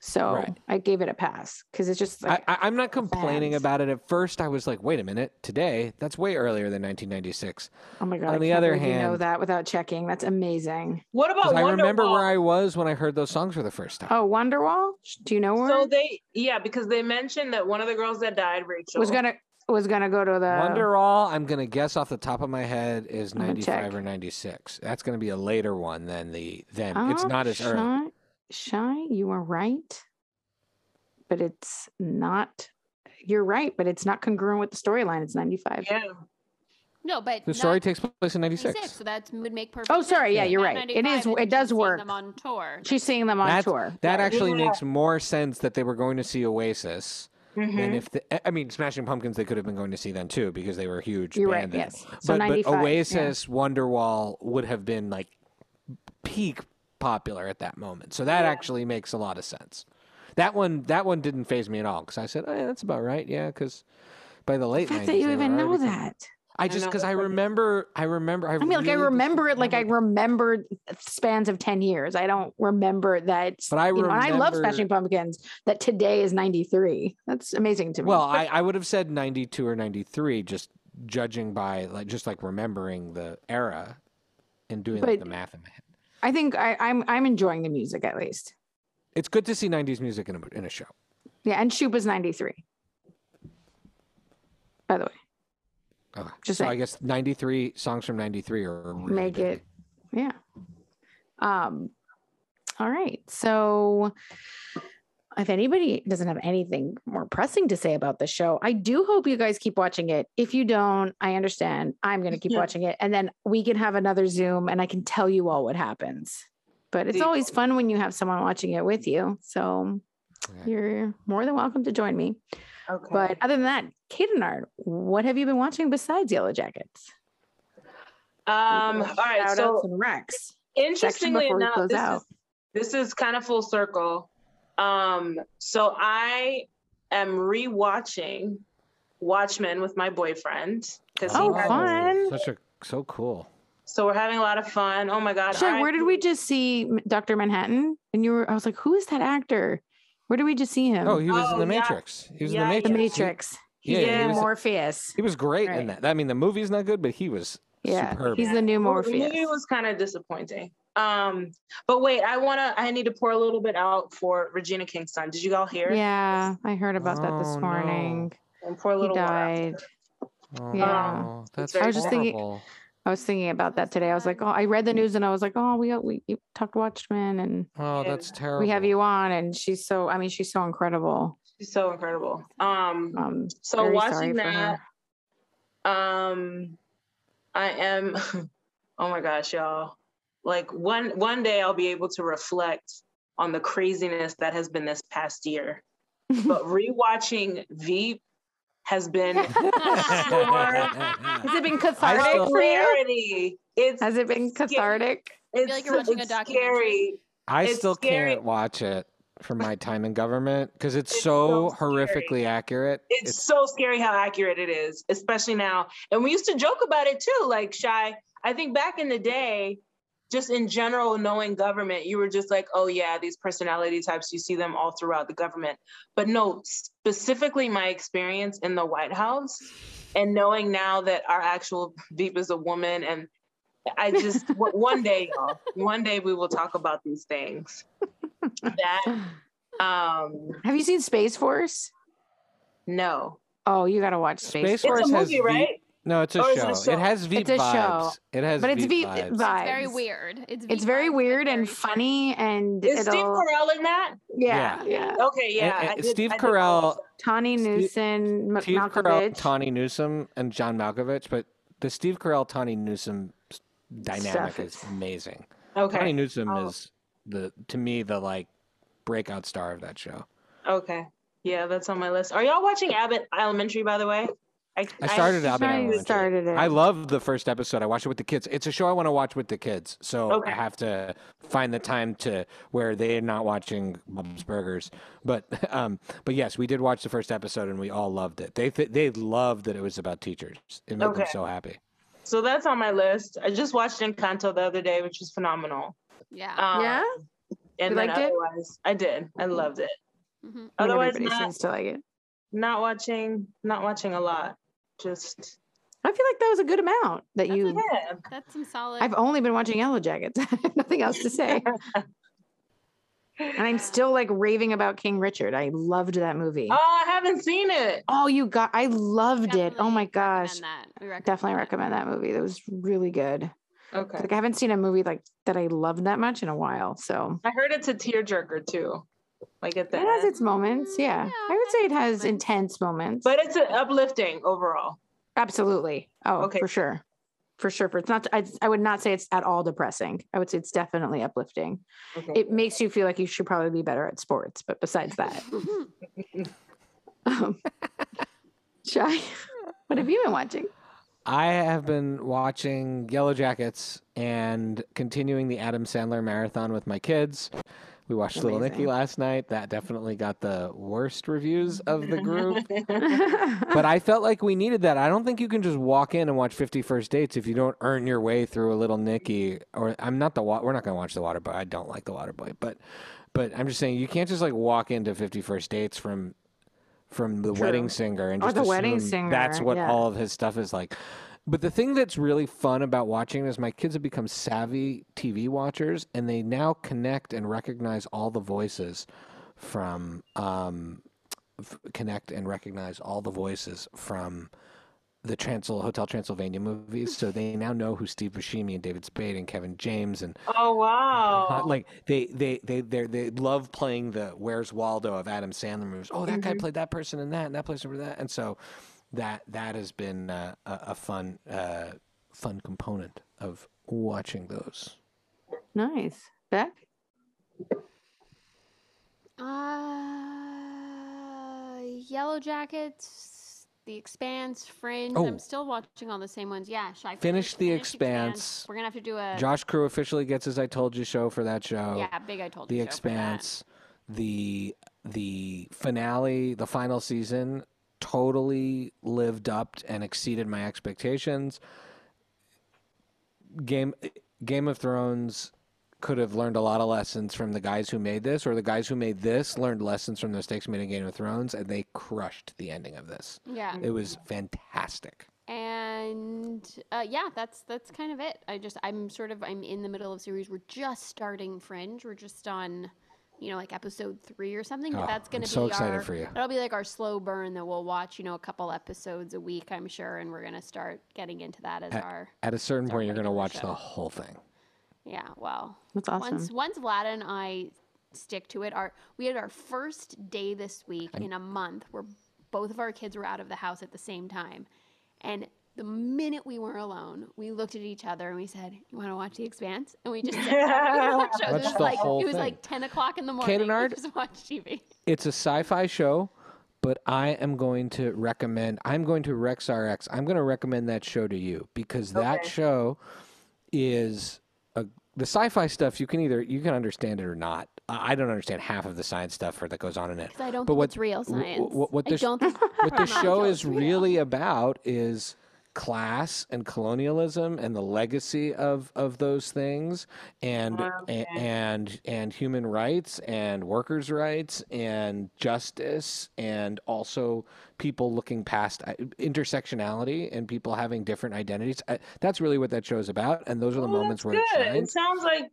So Right. I gave it a pass because it's just like I, I, I'm not complaining fans. about it. At first, I was like, wait a minute, today that's way earlier than 1996. oh my god. on I the can't other believe you know that without checking. That's amazing. What about Because I remember where I was when I heard those songs for the first time. Oh, Wonderwall. Do you know where So they, yeah, because they mentioned that one of the girls that died, Rachel, was gonna was gonna go to the Wonderwall, I'm gonna guess off the top of my head is I'm gonna 95 check. or 96. That's gonna be a later one than the then. it's Oh, not as early. shy, Shy, you are right, but it's not. You're right, but it's not congruent with the storyline. It's 95. Yeah. No, but The story not takes place in 96. 96, so that would make perfect. Oh, sorry, sense. yeah, you're not right. It 95, is- and it does she's seeing work. Them on tour. She's seeing them on That's- tour. That actually Yeah. makes more sense that they were going to see Oasis than Mhm. if the, I mean Smashing Pumpkins they could have been going to see then too because they were a huge You're band right. then. Yes. So but, 95. but yeah. Oasis, Wonderwall would have been like peak popular at that moment. So that Yeah. actually makes a lot of sense. That one that one didn't phase me at all because I said, oh, yeah, that's about right. Yeah, because by the The late fact 90s, that you even know that. I I just because I that's like- remember, I remember. I, I mean, like I remember it like I remember- remembered spans of 10 years. I don't remember that. But I remember, know, and I love Smashing Pumpkins. That today is 93. That's amazing to me. Well, I, I would have said 92 or 93, just judging by like just like remembering the era and doing like, the math in my head. I think I, I'm I'm enjoying the music at least. It's good to see 90s music in a, in a show. Yeah, and Shoop is 93. By the way, Okay. Just so I guess 93 songs from 93 are really make big. it yeah. Um all right. So if anybody doesn't have anything more pressing to say about the show, I do hope you guys keep watching it. If you don't, I understand. I'm going to keep Yeah. watching it and then we can have another Zoom and I can tell you all what happens. But it's always fun when you have someone watching it with you. So Yeah. you're more than welcome to join me. Okay. But other than that, Kate and Art, what have you been watching besides Yellow Jackets? um, all right. Shout So outs and Rex. interestingly enough, this out. is, this is kind of full circle. Um, so I am rewatching Watchmen with my boyfriend because Oh, he fun. Such a so cool. so we're having a lot of fun. Oh my god! Shay, I- where did we just see Dr. Manhattan? And you were, I was like, who is that actor? Where did we just see him? Oh, he was in Oh, the yeah. Matrix. He was Yeah, in the yeah. the Matrix. He- Matrix. Yeah, he the new was- Morpheus. He was great Right. in that. I mean, the movie's not good, but he was Yeah, superb. he's the new Well, Morpheus. The movie was kind of disappointing. Um, but wait, I wanna, I need to pour a little bit out for Regina King's son. Did you all hear? Yeah, I heard about that Oh, this no. morning. And pour a He little water. died. Oh, Yeah. no, that's very I was just thinking- horrible. I was thinking about that today. I was like, oh, I read the news and I was like, oh, we we talked Watchmen and Oh, that's terrible. we have you on, and she's so. I mean, she's so incredible. She's so incredible. Um, Um, so watching that, um, I am. [laughs] Oh my gosh, y'all! Like one one day I'll be able to reflect on the craziness that has been this past year. [laughs] But rewatching Veep has been [laughs] Has it been cathartic still- for you? It's Has it been scary. cathartic? It's, like you're watching a it's documentary. scary. I It's still scary. can't watch it. from my time in government because it's, It's so, so horrifically accurate. It's, so scary how accurate it is, especially now. And we used to joke about it too, like Shy. I think back in the day, just in general, knowing government, you were just like, oh yeah, these personality types, you see them all throughout the government. But no, specifically my experience in the White House and knowing now that our actual Veep is a woman and I just [laughs] one day, y'all, one day we will talk about these things. That um Have you seen Space Force? no. Oh, you got to watch Space, Space Force. Force It's a movie, V- right? No, it's a, oh, Or is it show. it, has Veep It's a vibes. show. It has But it's Veep Veep vibes. vibes. It's very weird. It's It's very vibes, but weird and very funny, and Is Steve it'll Carell in that? yeah, yeah. Okay, yeah. and I did- Steve I did Carell- Tawny Newsome, Steve Carell, Malkovich. Tawny Newsome, and John Malkovich, but the Steve Carell, Tawny Newsome dynamic Stuff is is- amazing. Okay. Tawny Newsome Oh. is the to me the like breakout star of that show. Okay. Yeah, that's on my list. Are y'all watching Abbott Elementary, by the way? I started Abbott I started it. I love the first episode. I watched it with the kids. It's a show I want to watch with the kids, so Okay. I have to find the time to where they're not watching Bob's Burgers. But [laughs] um, but yes, we did watch the first episode and we all loved it. They th- they loved that it was about teachers. It made them so happy. So that's on my list. I just watched Encanto the other day, which was phenomenal. Yeah. Um, yeah, And You then liked it? otherwise, I did. I loved it. hmm Otherwise, not, seems to like it. not watching, not watching a lot. Just I feel like that was a good amount that That's you. okay. yeah. That's some solid. I've only been watching Yellow Jackets. [laughs] I have nothing else to say. and I'm still like raving about King Richard. I loved that movie. Oh, I haven't seen it. Oh, you got! I loved it. Oh definitely my recommend gosh, That. We recommend definitely that. recommend that movie. That was really good. Okay. Like I haven't seen a movie like that I loved that much in a while. So I heard it's a tearjerker too. Like at the it has end. its moments. Yeah, Yeah, I would say it has moments. intense moments. But it's a uplifting overall. Absolutely. Oh, Okay. for sure. For sure. For it's not, I, I would not say it's at all depressing. I would say it's definitely uplifting. Okay. It makes you feel like you should probably be better at sports. But besides that, [laughs] um, [laughs] Shy, what have you been watching? I have been watching Yellow Jackets and continuing the Adam Sandler marathon with my kids. We watched Little Nicky last night. That definitely got the worst reviews [laughs] of the group. but but [laughs] I felt like we needed that. I don't think you can just walk in and watch 50 First Dates if you don't earn your way through a Little Nicky. Or I'm not the wa- we're not going to watch the Water Boy. I don't like the Water Boy, but but I'm just saying you can't just like walk into 50 First Dates from from the True. wedding singer and Or just The Wedding Singer, That's what yeah. all of his stuff is like. But the thing that's really fun about watching is my kids have become savvy TV watchers and they now connect and recognize all the voices from um, f- connect and recognize all the voices from the Transl- Hotel Transylvania movies. So they now know who Steve Buscemi and David Spade and Kevin James and oh wow. like they they they they they love playing the Where's Waldo of Adam Sandler movies. Oh, that guy Mhm. played that person in that, and that person for that, and so that that has been uh, a, a fun uh, fun component of watching those. nice. Beck? Uh, Yellow Jackets, The Expanse, Fringe. Oh. I'm still watching all the same ones. Yeah, should I Finish The finish Expanse. We're gonna have to do a Josh Crew officially gets his "I Told You" show for that show. yeah big. I told The you. show for that. Expanse, the the finale, the final season totally lived up and exceeded my expectations. Game Game of Thrones could have learned a lot of lessons from the guys who made this, or the guys who made this learned lessons from the mistakes made in Game of Thrones, and they crushed the ending of this. Yeah, It was fantastic. and uh, yeah, that's that's kind of it. I just I'm sort of I'm in the middle of series. We're just starting Fringe. We're just on, you know, like episode three or something. But Oh, that's gonna I'm be so excited our, for you. That'll be like our slow burn that we'll watch. You know, a couple episodes a week, I'm sure, and we're gonna start getting into that as our At a certain point, you're going to watch show. the whole thing. yeah. Well, That's awesome. once once Vlad and I stick to it, our we had our first day this week in a month where both of our kids were out of the house at the same time, and the minute we were alone, we looked at each other and we said, "You want to watch The Expanse?" And we just sat down and watched shows. It Watch was the like whole it was thing. like ten o'clock in the morning. Ard? We just watched TV. it's a sci-fi show, but I am going to recommend. I'm going to Rex RX. I'm going to recommend that show to you because that show is a, the sci-fi stuff. You can either you can understand it or not. I don't understand half of the science stuff or that goes on in it. 'Cause I don't But think what- it's real science. what- what I this- don't think What [laughs] this show is is real. really about is class and colonialism and the legacy of of those things and Okay. a- and and human rights and workers' rights and justice and also people looking past uh, intersectionality and people having different identities. I, that's really what that show is about, and those are the Oh, moments where it good. It shines. sounds like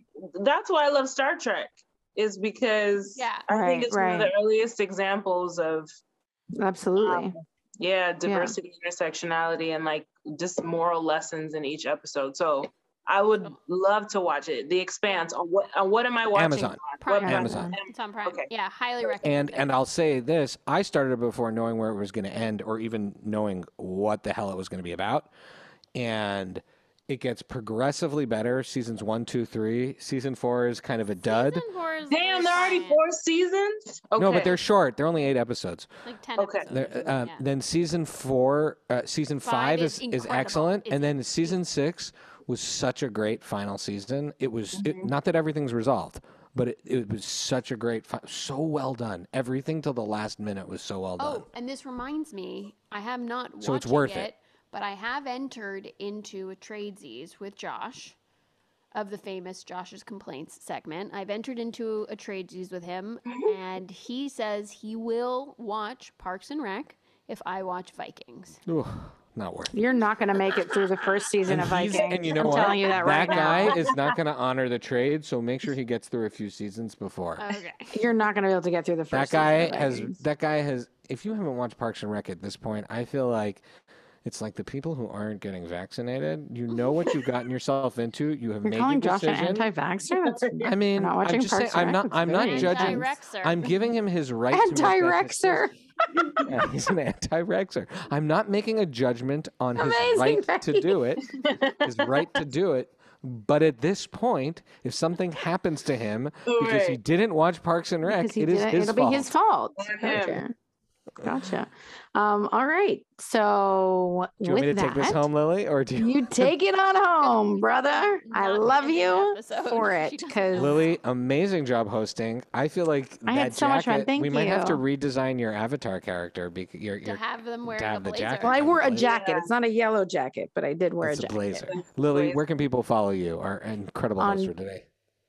that's why I love Star Trek. Is because Yeah. I Right, think it's one of the earliest examples of Absolutely. um, yeah diversity, intersectionality, and like just moral lessons in each episode. So I would love to watch it. The Expanse. On what? On what am I watching? Amazon. on? Prime. Amazon. It's on Prime. Okay. Yeah, highly And recommend. it. and I'll say this: I started before knowing where it was going to end, or even knowing what the hell it was going to be about, and it gets progressively better. Seasons one, two, three. Season four is kind of a dud. Season Damn, very there are already four seasons. Okay. No, but they're short. They're only eight episodes. like ten Okay. episodes. Uh, yeah. Then season four, uh, season Five five, is is, is excellent, It's and then season six was such a great final season. It was Mm-hmm. not that everything's resolved, but it, it was such a great, fi- so well done. Everything till the last minute was so well done. Oh, and this reminds me, I have not watched So it's worth it, it. Yet, but I have entered into a tradesies with Josh of the famous Josh's Complaints segment. I've entered into a tradesies with him, [laughs] and he says he will watch Parks and Rec if I watch Vikings. Ooh, not worth. it. You're not going to make it through the first season of Vikings. and you know I'm what? telling you that right guy now. is not [laughs] going to honor the trade, so make sure he gets through a few seasons before. Okay. You're not going to be able to get through the first. that guy season of has. That guy has. If you haven't watched Parks and Rec at this point, I feel like it's like the people who aren't getting vaccinated. You know what you've gotten yourself into. You have You're made calling your Josh an anti-vaxxer? That's [laughs] I mean, not I'm watching just saying. Parks I'm not. I'm not judging. Anti-Rexer. I'm giving him his right. to anti-Rexer. Yeah, he's an anti-Rexer. I'm not making a judgment on his Amazing, right to do it. His right to do it. But at this point, if something happens to him because he didn't watch Parks and Rec, it is didn't- his it'll fault. be his fault. On him. Gotcha. Gotcha. Um, all right. So Do you with want me to that, take this home, Lily, or do you? you take it on home, [laughs] brother. I love you for [laughs] it because Lily, amazing job hosting. I feel like I that had so much fun. jacket- Thank we might have to redesign your avatar character because your to have them wearing have a the blazer. jacket. well, I wore a jacket. It's not a yellow jacket, but I did wear it's a a jacket. blazer. Blazer. Lily, where can people follow you? Our incredible host On- for today.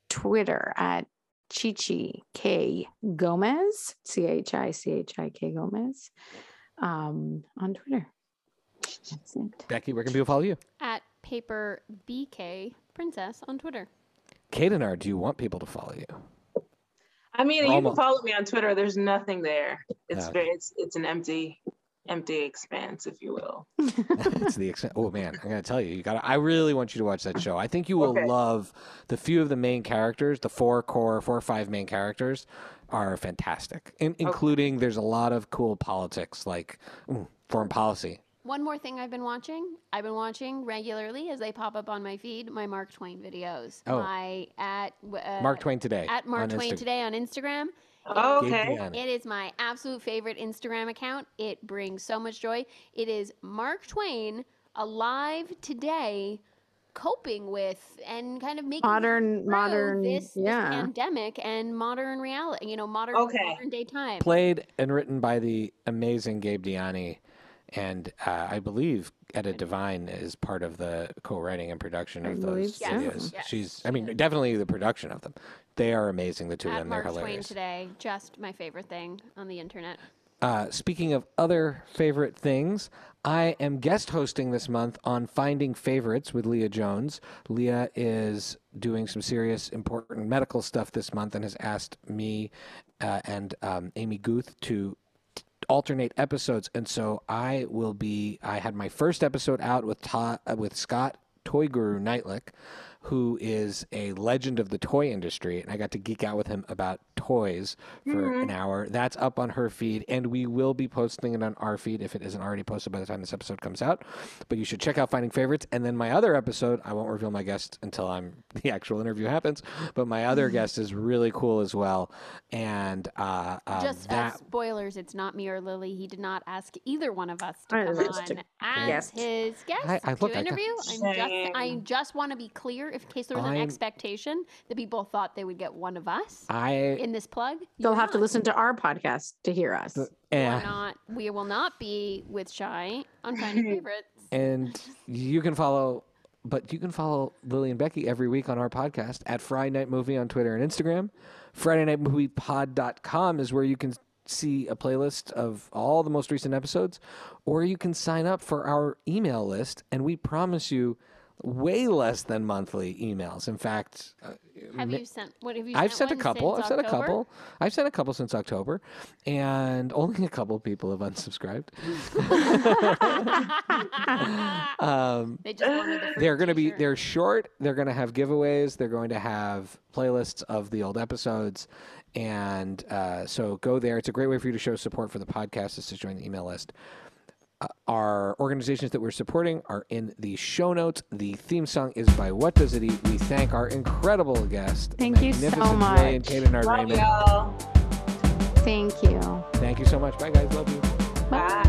Twitter at Chichi K Gomez, C H I C H I K Gomez, um, on Twitter. That's it. Becky, where can people follow you? At Paper BK Princess on Twitter. Kadenar, do you want people to follow you? I mean, you can follow me on Twitter. There's nothing there. It's Okay. very, it's it's an empty, empty expanse, if you will. [laughs] it's the extent. Oh man, I'm gonna tell you, you got. to I really want you to watch that show. I think you will Okay. love the few of the main characters. The four core, four or five main characters are fantastic, in, including there's a lot of cool politics like ooh, foreign policy. One more thing I've been watching. I've been watching regularly as they pop up on my feed. My Mark Twain videos. Oh. My at uh, Mark Twain today. at Mark Twain Insta- today on Instagram. Gabe okay. It is my absolute favorite Instagram account. It brings so much joy. It is Mark Twain alive today, coping with and kind of making Modern, modern, this, this pandemic and modern reality. You know, modern Okay. modern day time. Played and written by the amazing Gabe Diani, and uh, I believe Etta Devine is part of the co-writing and production I of believe those so. videos. Yes, She's, I mean, is. definitely the production of them. They are amazing. The two of At them, they're Mark Twain hilarious. today, just my favorite thing on the internet. Uh, speaking of other favorite things, I am guest hosting this month on Finding Favorites with Leah Jones. Leah is doing some serious, important medical stuff this month and has asked me uh, and um, Amy Guth to alternate episodes. And so I will be. I had my first episode out with Ta- uh, with Scott Toy Guru Neitlich, who is a legend of the toy industry, and I got to geek out with him about toys for an hour. That's up on her feed, and we will be posting it on our feed if it isn't already posted by the time this episode comes out. But you should check out Finding Favorites, and then my other episode. I won't reveal my guest until I'm [laughs] the actual interview happens. But my other guest is really cool as well, and uh, uh, Just uh, that spoilers, it's not me or Lily. He did not ask either one of us to I come on to as guest. his guest I- I- look, to I got- interview. I'm just, I just want to be clear. In case there was an I'm- expectation that people thought they would get one of us I in this plug. They'll you're have to not. listen to our podcast to hear us. We're and, not. We will not be with Shy on [laughs] Finding Favorites. and you can follow but you can follow Lily and Becky every week on our podcast at Friday Night Movie on Twitter and Instagram. Friday Night Movie Pod.com is where you can see a playlist of all the most recent episodes, or you can sign up for our email list, and we promise you way less than monthly emails. In fact, uh, Have you sent? What have you? I've sent a couple. I've sent a couple. I've sent a couple since October, and only a couple people have unsubscribed. [laughs] Um, they they're going to be they're short they're going to have giveaways they're going to have playlists of the old episodes and uh, so go there it's a great way for you to show support for the podcast is to join the email list uh, our organizations that we're supporting are in the show notes the theme song is by what does it eat we thank our incredible guest Thank you so Magnificent Ray and much. Kate and our Love Raymond y'all. Thank you. thank you so much bye guys love you Bye.